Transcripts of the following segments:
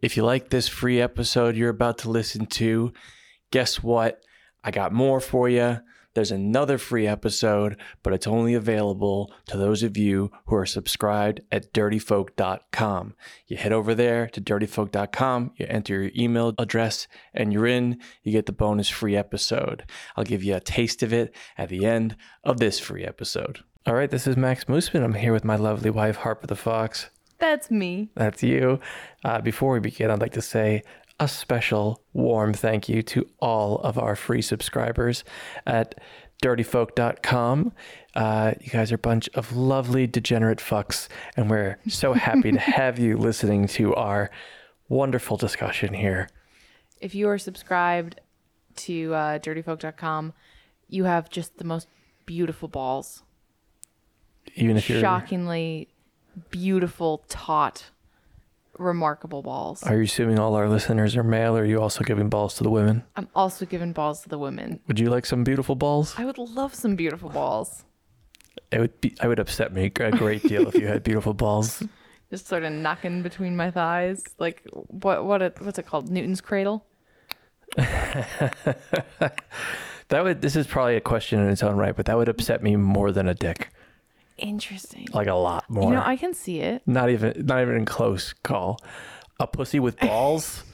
If you like this free episode you're about to listen to, guess what? I got more for you. There's another free episode, but it's only available to those of you who are subscribed at dirtyfolk.com. You head over there to dirtyfolk.com, you enter your email address, and you're in. You get the bonus free episode. I'll give you a taste of it at the end of this free episode. All right, this is Max Mooseman. I'm here with my lovely wife, Harper the Fox. That's me. That's you. Uh, before we begin, I'd like to say a special warm thank you to all of our free subscribers at dirtyfolk.com. Uh, you guys are a bunch of lovely degenerate fucks, and we're so happy to have you listening to our wonderful discussion here. If you are subscribed to uh, dirtyfolk.com, you have just the most beautiful balls. Even if you're Shockingly beautiful, taut, remarkable balls. Are you assuming all our listeners are male, or are you also giving balls to the women? I'm also giving balls to the women. Would you like some beautiful balls? I would love some beautiful balls. It would be. I would upset me a great deal if you had beautiful balls. Just sort of knocking between my thighs, like what what it, what's it called? Newton's cradle. That would. This is probably a question in its own right, but that would upset me more than a dick. Interesting. Like a lot more. You know, I can see it. not even. Not even in close call. A pussy with balls.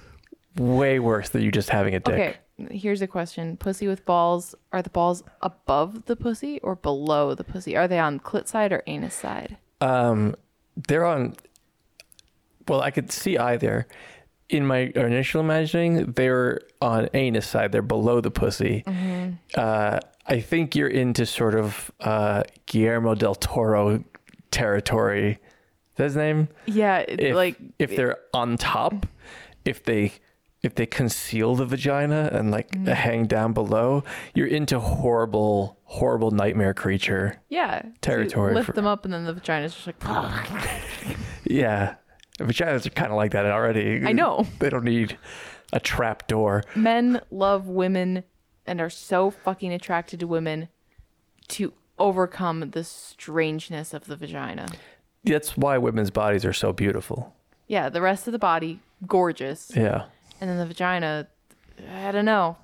way worse than you just having a dick. Okay, here's a question: Pussy with balls are the balls above the pussy or below the pussy? Are they on clit side or anus side? Um, they're on. Well, I could see either. In my initial imagining, they're on anus side. They're below the pussy. Uh, I think you're into sort of uh, Guillermo del Toro territory. Is that his name? Yeah, If, like if they're on top, if they if they conceal the vagina and like Mm-hmm. hang down below, you're into horrible, horrible nightmare creature. yeah, so you Territory lift for- them up and then the vagina's just like. Yeah. Vaginas are kind of like that already. I know. They don't need a trap door. Men love women and are so fucking attracted to women to overcome the strangeness of the vagina. That's why women's bodies are so beautiful. Yeah, the rest of the body gorgeous, Yeah. and then the vagina. I don't know.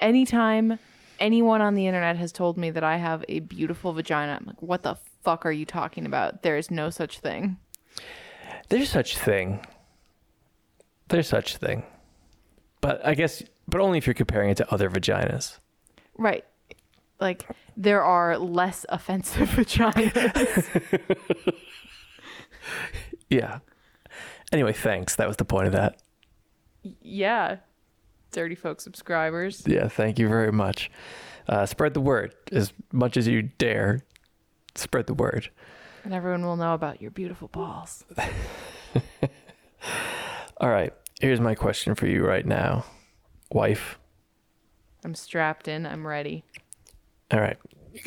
Anytime anyone on the internet has told me that I have a beautiful vagina, I'm like, what the fuck are you talking about? There is no such thing. There's such thing. There's such thing. But I guess, but only if you're comparing it to other vaginas. Right. Like there are less offensive vaginas. Yeah. Anyway, thanks. That was the point of that. yeah. Dirty folk subscribers. Yeah, thank you very much. Uh, spread the word as much as you dare. Spread the word. And everyone will know about your beautiful balls. All right. Here's my question for you right now, wife. I'm strapped in. I'm ready. All right.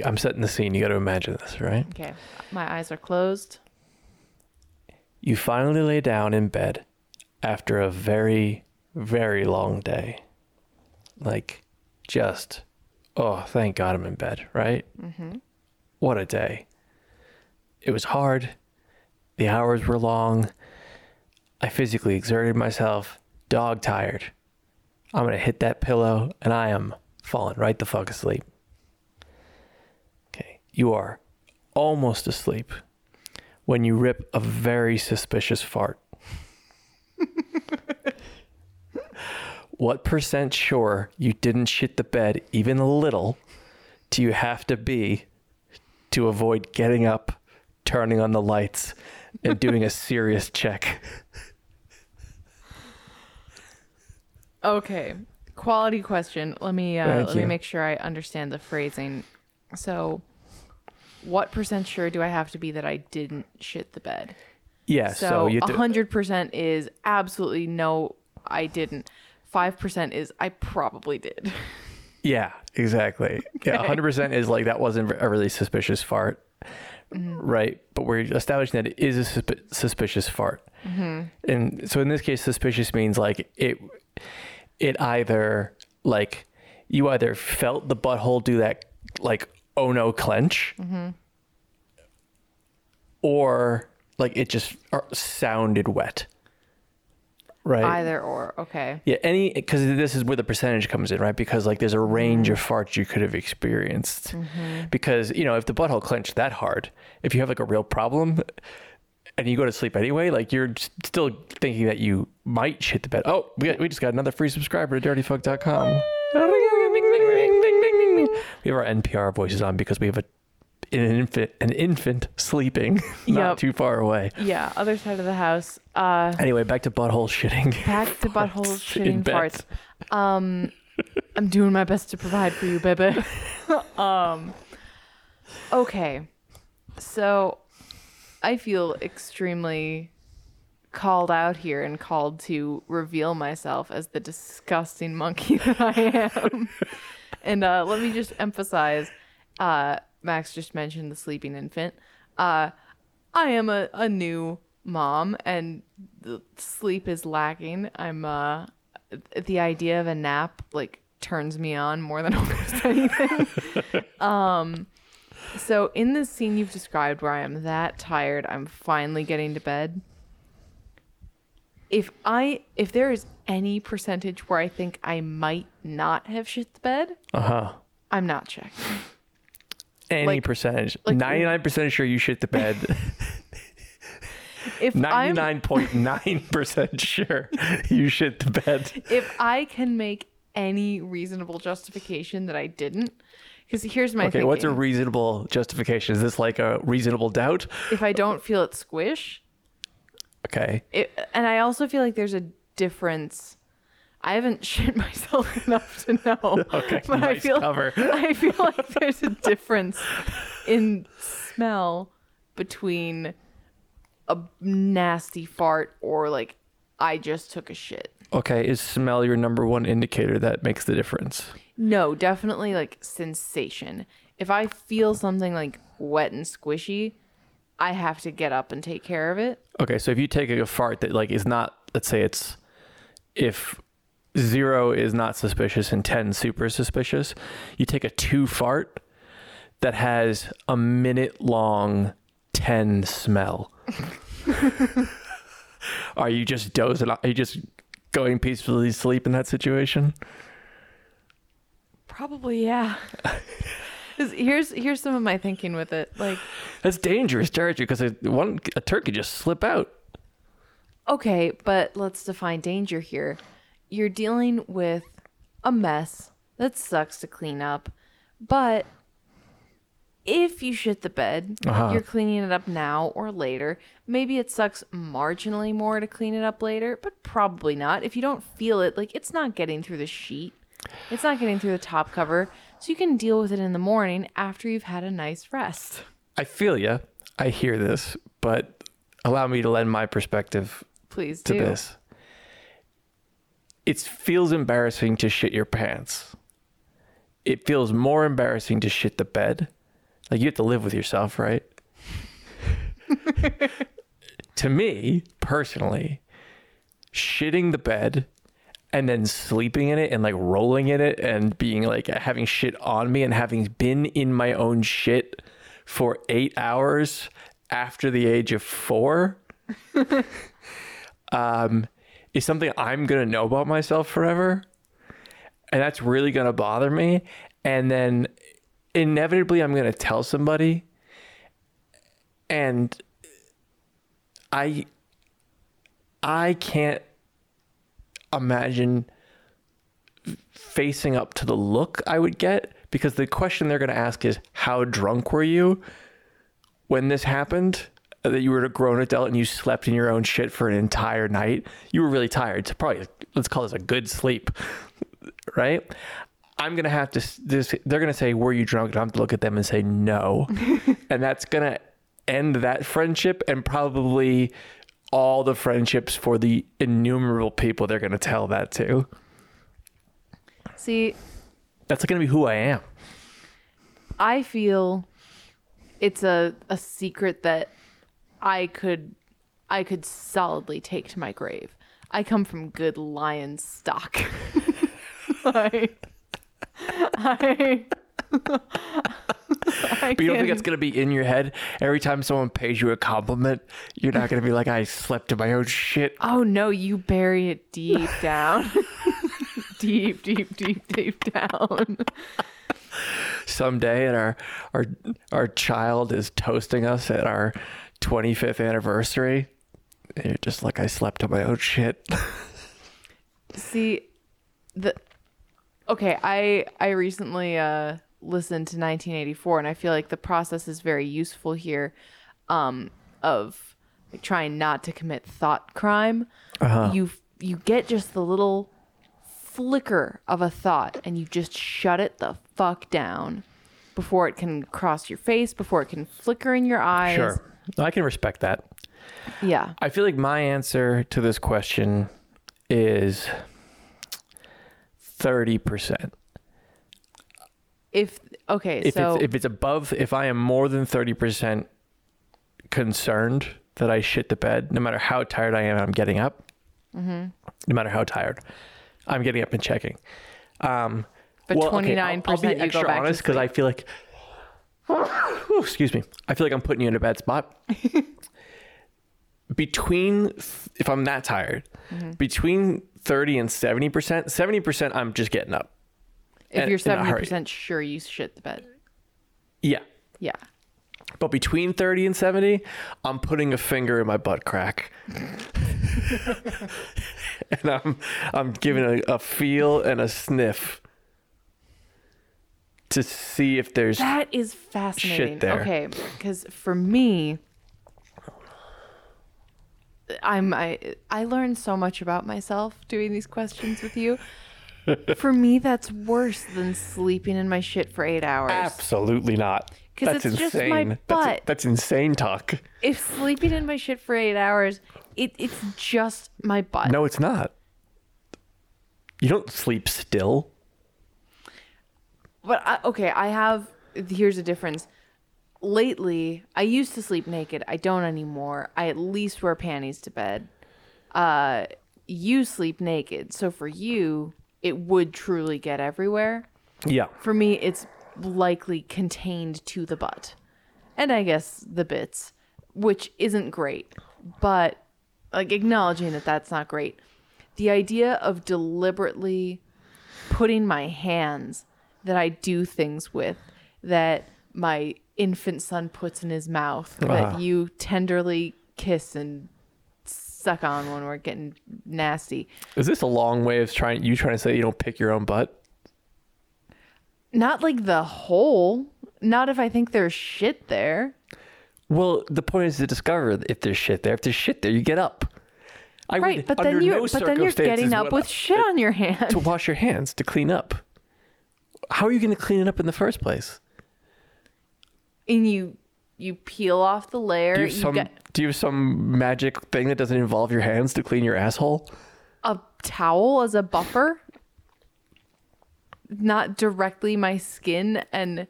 I'm setting the scene. You got to imagine this, right? Okay. My eyes are closed. You finally lay down in bed after a very, very long day. Like, just, oh, thank God I'm in bed, right? Mm-hmm. What a day. It was hard. The hours were long. I physically exerted myself, dog tired. I'm going to hit that pillow and I am falling right the fuck asleep. Okay. You are almost asleep when you rip a very suspicious fart. what percent sure you didn't shit the bed even a little do you have to be to avoid getting up, turning on the lights, and doing a serious check? Okay. Quality question. Let me uh, Thank let me you. make sure I understand the phrasing. So, what percent sure do I have to be that I didn't shit the bed? Yeah, so, So you hundred percent is absolutely no, I didn't. Five percent is I probably did. Yeah, exactly. Yeah, 100% is like that wasn't a really suspicious fart. Mm-hmm. Right. But we're establishing that it is a susp- suspicious fart. Mm-hmm. And so in this case, suspicious means like it, it either like you either felt the butthole do that like oh no clench mm-hmm. or like it just uh, sounded wet. Right? Either or. Okay. Yeah, any because this is where the percentage comes in, right? Because like there's a range of farts you could have experienced. Because you know, if the butthole clenched that hard, if you have like a real problem, and you go to sleep anyway, like you're still thinking that you might shit the bed. Oh, we got, we just got another free subscriber to DirtyFolk.com. We have our NPR voices on because we have a an infant an infant sleeping not Yep. too far away. Yeah. Other side of the house. Uh, Anyway, back to butthole shitting. back to butthole shitting parts. Um, I'm doing my best to provide for you, baby. um, okay. So, I feel extremely called out here and called to reveal myself as the disgusting monkey that I am. and uh, let me just emphasize uh, Max just mentioned the sleeping infant. Uh, I am a, a new mom and the sleep is lacking. I'm uh the idea of a nap like turns me on more than almost anything. um so in this scene you've described where I am that tired, I'm finally getting to bed. If I if there is any percentage where I think I might not have shit the bed, Uh huh. I'm not checking. Any Like- percentage. like- 99% sure you shit the bed. If 99.9% sure you shit the bed. if I can make any reasonable justification that I didn't, because here's my Okay, thinking. what's a reasonable justification? Is this like a reasonable doubt? if I don't feel it squish, Okay. it, and I also feel like there's a difference. I haven't shit myself enough to know, Okay, but I feel cover. I feel like there's a difference in smell between a nasty fart or like I just took a shit. Okay, is smell your number one indicator that makes the difference? No, definitely like sensation. If I feel something like wet and squishy, I have to get up and take care of it. Okay, so if you take a fart that like is not, let's say it's if zero is not suspicious and ten super suspicious, you take a two fart that has a minute long ten smell. Are you just dozing? Are you just going peacefully to sleep in that situation? Probably, yeah. here's here's some of my thinking with it. Like, That's dangerous territory because one a turkey just slip out. okay, but let's define danger here. You're dealing with a mess that sucks to clean up, but if you shit the bed, Uh-huh. you're cleaning it up now or later. Maybe it sucks marginally more to clean it up later, but probably not. If you don't feel it, like it's not getting through the sheet. It's not getting through the top cover, so you can deal with it in the morning after you've had a nice rest. I feel you. I hear this, but allow me to lend my perspective Please to do. this. It feels embarrassing to shit your pants. It feels more embarrassing to shit the bed. Like you have to live with yourself, right? to me, personally, shitting the bed and then sleeping in it and like rolling in it and being like having shit on me and having been in my own shit for eight hours after the age of four um, is something I'm gonna know about myself forever, and that's really gonna bother me. And then inevitably, I'm gonna tell somebody, and I, I can't imagine facing up to the look I would get because the question they're gonna ask is, "How drunk were you when this happened?" That you were a grown adult and you slept in your own shit for an entire night, you were really tired. It's probably let's call this a good sleep, right? I'm gonna have to. This they're gonna say, "Were you drunk?" And I have to look at them and say, "No," and that's gonna end that friendship and probably all the friendships for the innumerable people they're gonna tell that to. See, That's gonna be who I am. I feel it's a a secret that I could I could solidly take to my grave. I come from good lion stock. I, I I But you don't think it's gonna be in your head every time someone pays you a compliment? You're not gonna be like, I slept in my own shit. Oh no, you bury it deep down. deep, deep, deep, deep down. Someday, and our our our child is toasting us at our 25th anniversary. And you're just like, I slept on my own shit. See, the okay, I I recently uh listened to 1984, and I feel like the process is very useful here, um, of like, trying not to commit thought crime. You you get just the little flicker of a thought, and you just shut it the fuck down before it can cross your face, before it can flicker in your eyes. Sure, I can respect that. Yeah. I feel like my answer to this question is 30%. If okay, If so it's if it's above if I am more than 30% concerned that I shit the bed, no matter how tired I am, I'm getting up. Mm-hmm. No matter how tired, I'm getting up and checking. Um, But well, okay, I'll- 29% I'll, be you go extra back to honest because I feel like, excuse me, I feel like I'm putting you in a bad spot. between, if I'm that tired, Mm-hmm. between 30 and 70%, 70% I'm just getting up. if in- you're 70% sure you shit the bed. Yeah. Yeah. But between 30 and 70, I'm putting a finger in my butt crack. and I'm I'm giving a, a feel and a sniff to see if there's That is fascinating. there. Okay, because for me, I'm I I learned so much about myself doing these questions with you. for me, that's worse than sleeping in my shit for eight hours. absolutely not. 'Cause That's it's just insane. my That's, butt. that's insane talk. If sleeping in my shit for eight hours, it it's just my butt. No, it's not. You don't sleep still. But I, okay, I have. Here's a difference. Lately, I used to sleep naked. I don't anymore. I at least wear panties to bed. Uh, you sleep naked, so for you, it would truly get everywhere. Yeah. For me, it's likely contained to the butt, and I guess the bits, which isn't great. But like acknowledging that that's not great. The idea of deliberately putting my hands that I do things with that my infant son puts in his mouth that you tenderly kiss and suck on when we're getting nasty. Is this a long way of trying you trying to say you don't pick your own butt? Not like the hole. Not if I think there's shit there. Well, the point is to discover if there's shit there. If there's shit there, you get up. I Right, would, but then you're no but then you're getting up with I- shit on your hands to wash your hands to clean up. How are you going to clean it up in the first place? and you you peel off the layer. Do you have you some Do you have some magic thing that doesn't involve your hands to clean your asshole? a towel as a buffer. Not directly my skin and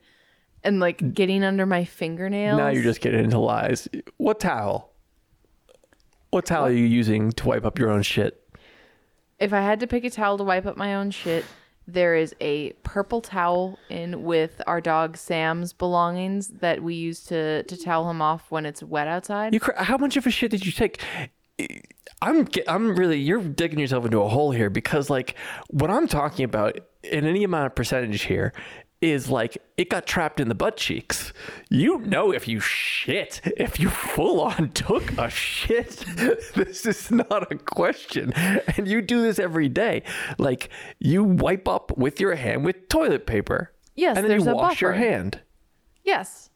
and like getting under my fingernails. Now you're just getting into lies. What towel? What towel are you using to wipe up your own shit? If I had to pick a towel to wipe up my own shit, there is a purple towel in with our dog Sam's belongings that we use to to towel him off when it's wet outside. You cr- how much of a shit did you take? I'm I'm really you're digging yourself into a hole here because like what I'm talking about in any amount of percentage here is like it got trapped in the butt cheeks. You know if you shit, if you full on took a shit, this is not a question. And you do this every day. Like you wipe up with your hand with toilet paper. Yes, and then you wash your hand. yes.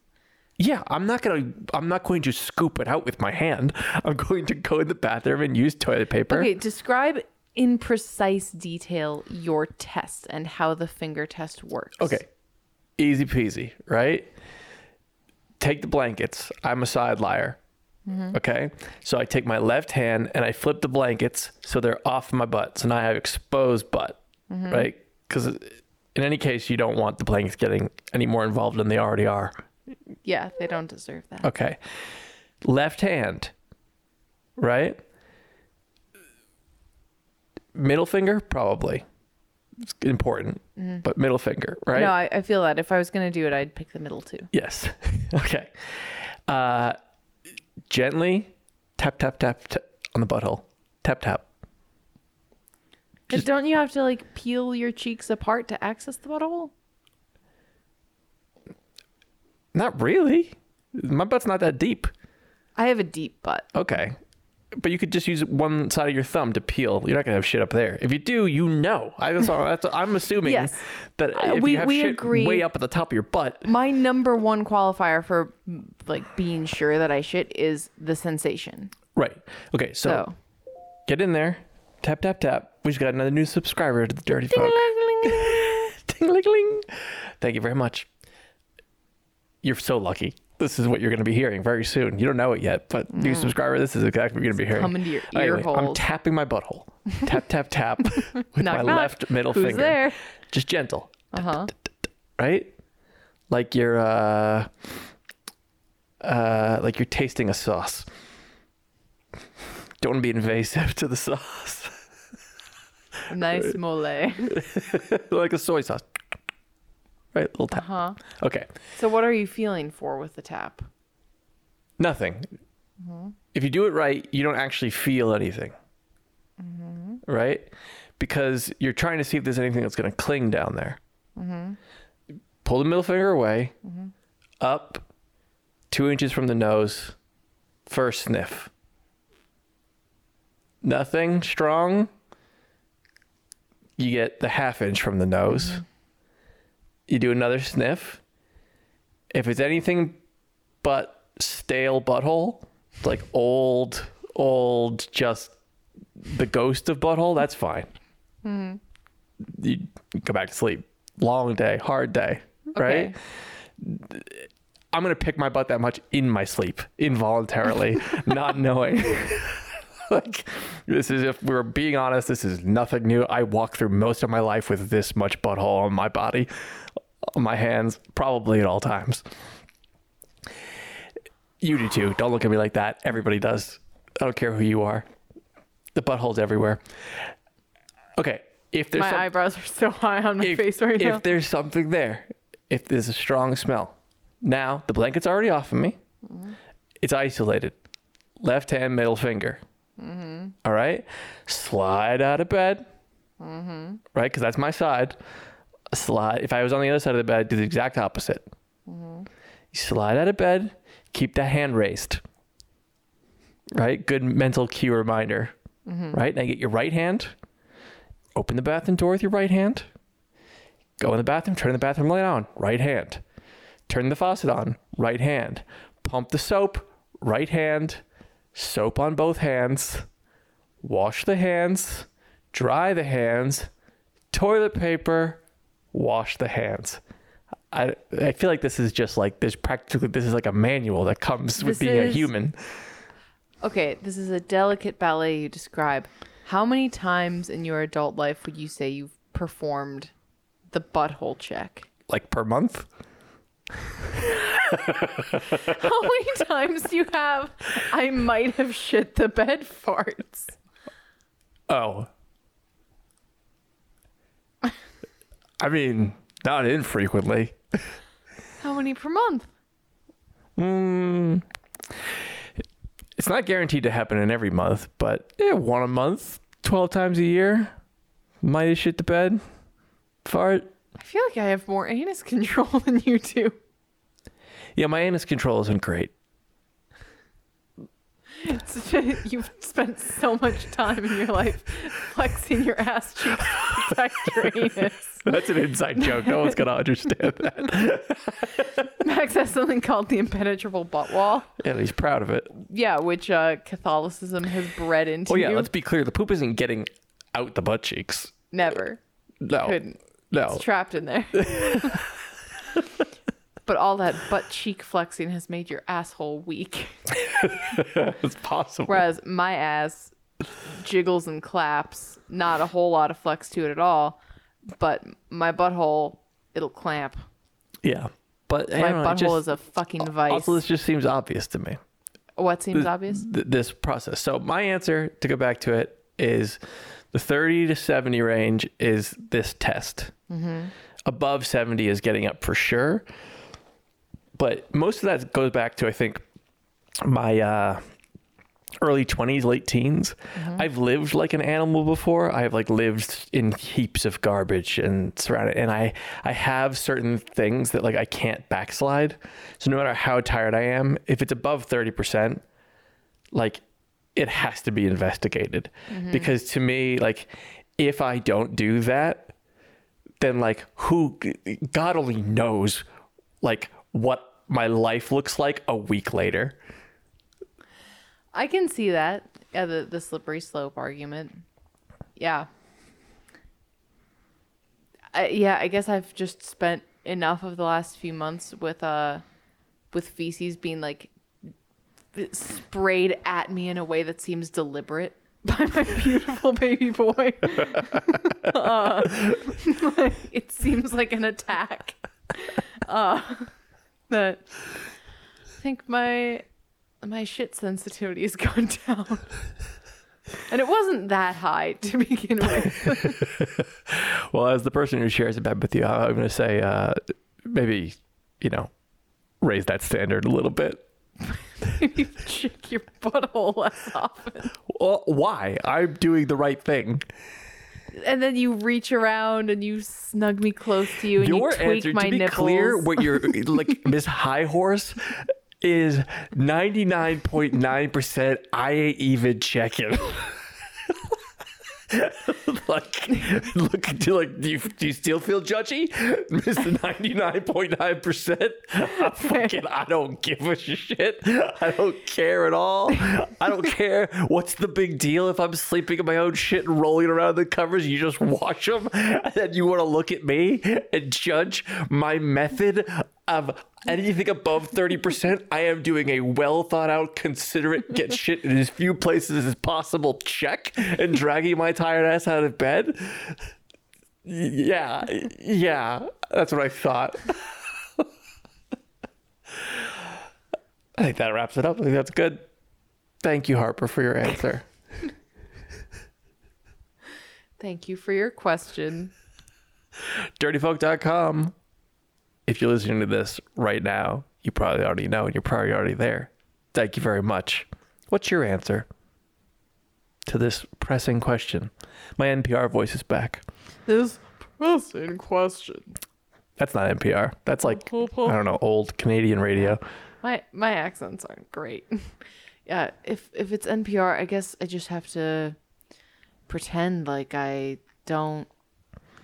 Yeah, I'm not gonna. I'm not going to scoop it out with my hand. I'm going to go in the bathroom and use toilet paper. Okay, describe in precise detail your test and how the finger test works. Okay, easy peasy, right? Take the blankets. I'm a side liar. Mm-hmm. Okay, so I take my left hand and I flip the blankets so they're off my butt. So now I have exposed butt, mm-hmm. right? Because in any case, you don't want the blankets getting any more involved than they already are. Yeah, they don't deserve that. Okay. Left hand, right? Middle finger, probably. It's important, but middle finger, right? No, I, I feel that if I was gonna do it, I'd pick the middle too. Yes. okay. Uh, gently tap tap tap tap on the butthole. Tap tap. But don't you have to like peel your cheeks apart to access the butthole? Not really. My butt's not that deep. I have a deep butt. Okay. But you could just use one side of your thumb to peel. You're not gonna have shit up there. If you do, you know. I, that's, all- that's, I'm assuming Yes. that Uh, if we- you have we shit agree. way up at the top of your butt, My number one qualifier for like being sure that I shit is the sensation. right? Okay, so, So, get in there, tap tap tap. We just got another new subscriber to the Dirty Folk. Ting-a-ling-ling. Thank you very much. You're so lucky. This is what you're going to be hearing very soon. You don't know it yet, but new subscriber, this is exactly what you're going to be hearing. coming to your ear Anyway, I'm tapping my butthole. tap, tap, tap with Knock, my knock. left middle Who's finger. there? Just gentle, Uh huh. right? Like you're, uh, uh, like you're tasting a sauce. Don't want to be invasive to the sauce. Nice mole. Like a soy sauce. Right? Little tap. huh. Okay. So, what are you feeling for with the tap? Nothing. Mm-hmm. If you do it right, you don't actually feel anything. Mm-hmm. Right? Because you're trying to see if there's anything that's going to cling down there. Mm-hmm. Pull the middle finger away, up two inches from the nose, first sniff. Nothing strong. You get the half inch from the nose. You do another sniff. If it's anything but stale butthole, like old, old, just the ghost of butthole, that's fine. Mm-hmm. You go back to sleep. Long day, hard day, right? I'm gonna pick my butt that much in my sleep, involuntarily, not knowing. like this is if we're being honest, this is nothing new. I walk through most of my life with this much butthole on my body, on my hands, probably at all times. You do too. Don't look at me like that. Everybody does. I don't care who you are. The butthole's everywhere. Okay. If there's My some- eyebrows are so high on my if, face right now. if there's something there, if there's a strong smell, now the blanket's already off of me. Mm-hmm. It's isolated. Left hand, middle finger. Mm-hmm. All right. Slide out of bed. Mm-hmm. Right, because that's my side. Slide. If I was on the other side of the bed, do the exact opposite. Mm-hmm. You slide out of bed. Keep the hand raised. Right. Good mental cue reminder. Right. Now get your right hand. Open the bathroom door with your right hand. Go in the bathroom, turn the bathroom light on, right hand. Turn the faucet on, right hand. Pump the soap, right hand. Soap on both hands. Wash the hands, dry the hands, toilet paper, wash the hands. I, I feel like this is just like this practically this is like a manual that comes with This being a human. Okay, this is a delicate ballet you describe. How many times in your adult life would you say you've performed the butthole check? Like per month. How many times do you have I might have shit the bed farts? Oh. I mean, not infrequently. How many per month? Mm, it's not guaranteed to happen in every month, but yeah, one a month, 12 times a year. Might have shit the bed. Fart. I feel like I have more anus control than you do. Yeah, my anus control isn't great. It's just- You've spent so much time in your life flexing your ass cheeks to protect your anus. That's an inside joke. No one's going to understand that. Max has something called the impenetrable butt wall. And he's proud of it. Yeah, which uh, Catholicism has bred into Oh, yeah, you. let's be clear. The poop isn't getting out the butt cheeks. Never. No. Couldn't. No. It's trapped in there. But all that butt cheek flexing has made your asshole weak. It's possible. Whereas my ass jiggles and claps, not a whole lot of flex to it at all. But my butthole, it'll clamp. Yeah. But My know, butthole just- is a fucking vice. Also, this just seems obvious to me. what seems obvious? th- this process. So my answer to go back to it is The 30 to 70 range is this test. Mm-hmm. Above 70 is getting up for sure. But most of that goes back to, I think, my uh, early 20s, late teens. I've lived like an animal before. I've like lived in heaps of garbage and surrounded, and I, I have certain things that like I can't backslide. So no matter how tired I am, if it's above 30%, like it has to be investigated because to me like if i don't do that then like who god only knows like what my life looks like a week later I can see that. Yeah, the, the slippery slope argument. Yeah. I, yeah, I guess I've just spent enough of the last few months with uh with feces being like sprayed at me in a way that seems deliberate by my beautiful baby boy. uh, it seems like an attack. Uh, that I think my my shit sensitivity has gone down. And it wasn't that high to begin with. well as the person who shares a bed with you i'm going to say uh maybe you know raise that standard a little bit Maybe check your butthole less often. well, why i'm doing the right thing And then you reach around and you snug me close to you and your you tweak answer my to be nipples. clear what you're like miss high horse is 99.9% i ain't even checking like look do like do you, do you still feel judgy? Mr 99.9% I fucking i don't give a shit. I don't care at all. I don't care. What's the big deal if i'm sleeping in my own shit and rolling around the covers? You just watch them and then you want to look at me and judge my method of anything above 30%, I am doing a well thought out, considerate, get shit in as few places as possible check and dragging my tired ass out of bed. Yeah, yeah, that's what I thought. I think that wraps it up. I think that's good. Thank you, Harper, for your answer. Thank you for your question. dirtyfolk.com. If you're listening to this right now, you probably already know and you're probably already there. Thank you very much. What's your answer to this pressing question? My NPR voice is back. This pressing question. That's not NPR. That's like I don't know, old Canadian radio. My my accents aren't great. yeah, if if it's NPR, I guess I just have to pretend like I don't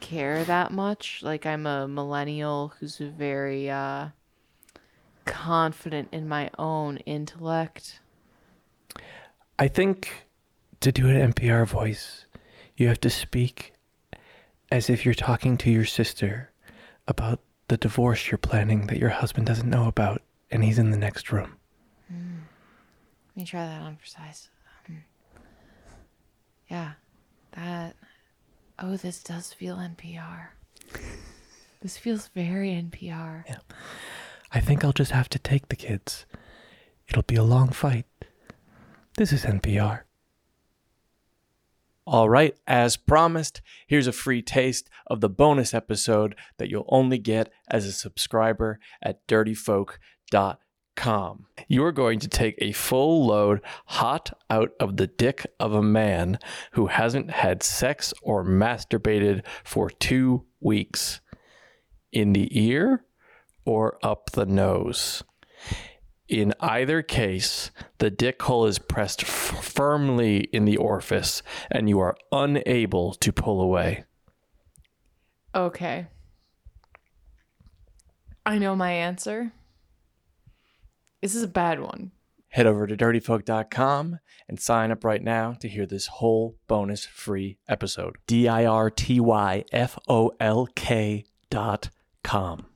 care that much. Like I'm a millennial who's very uh confident in my own intellect. I think to do an NPR voice, you have to speak as if you're talking to your sister about the divorce you're planning that your husband doesn't know about and he's in the next room. Let me try that on for size. Um, yeah, that. Oh, this does feel NPR. This feels very NPR. Yeah. I think I'll just have to take the kids. It'll be a long fight. This is NPR. All right, as promised, here's a free taste of the bonus episode that you'll only get as a subscriber at dirtyfolk.com. You're going to take a full load hot out of the dick of a man who hasn't had sex or masturbated for two weeks. In the ear or up the nose. In either case, the dick hole is pressed f- firmly in the orifice and you are unable to pull away. Okay. I know my answer. This is a bad one. Head over to dirtyfolk.com and sign up right now to hear this whole bonus free episode. D I R T Y F O L K dot com.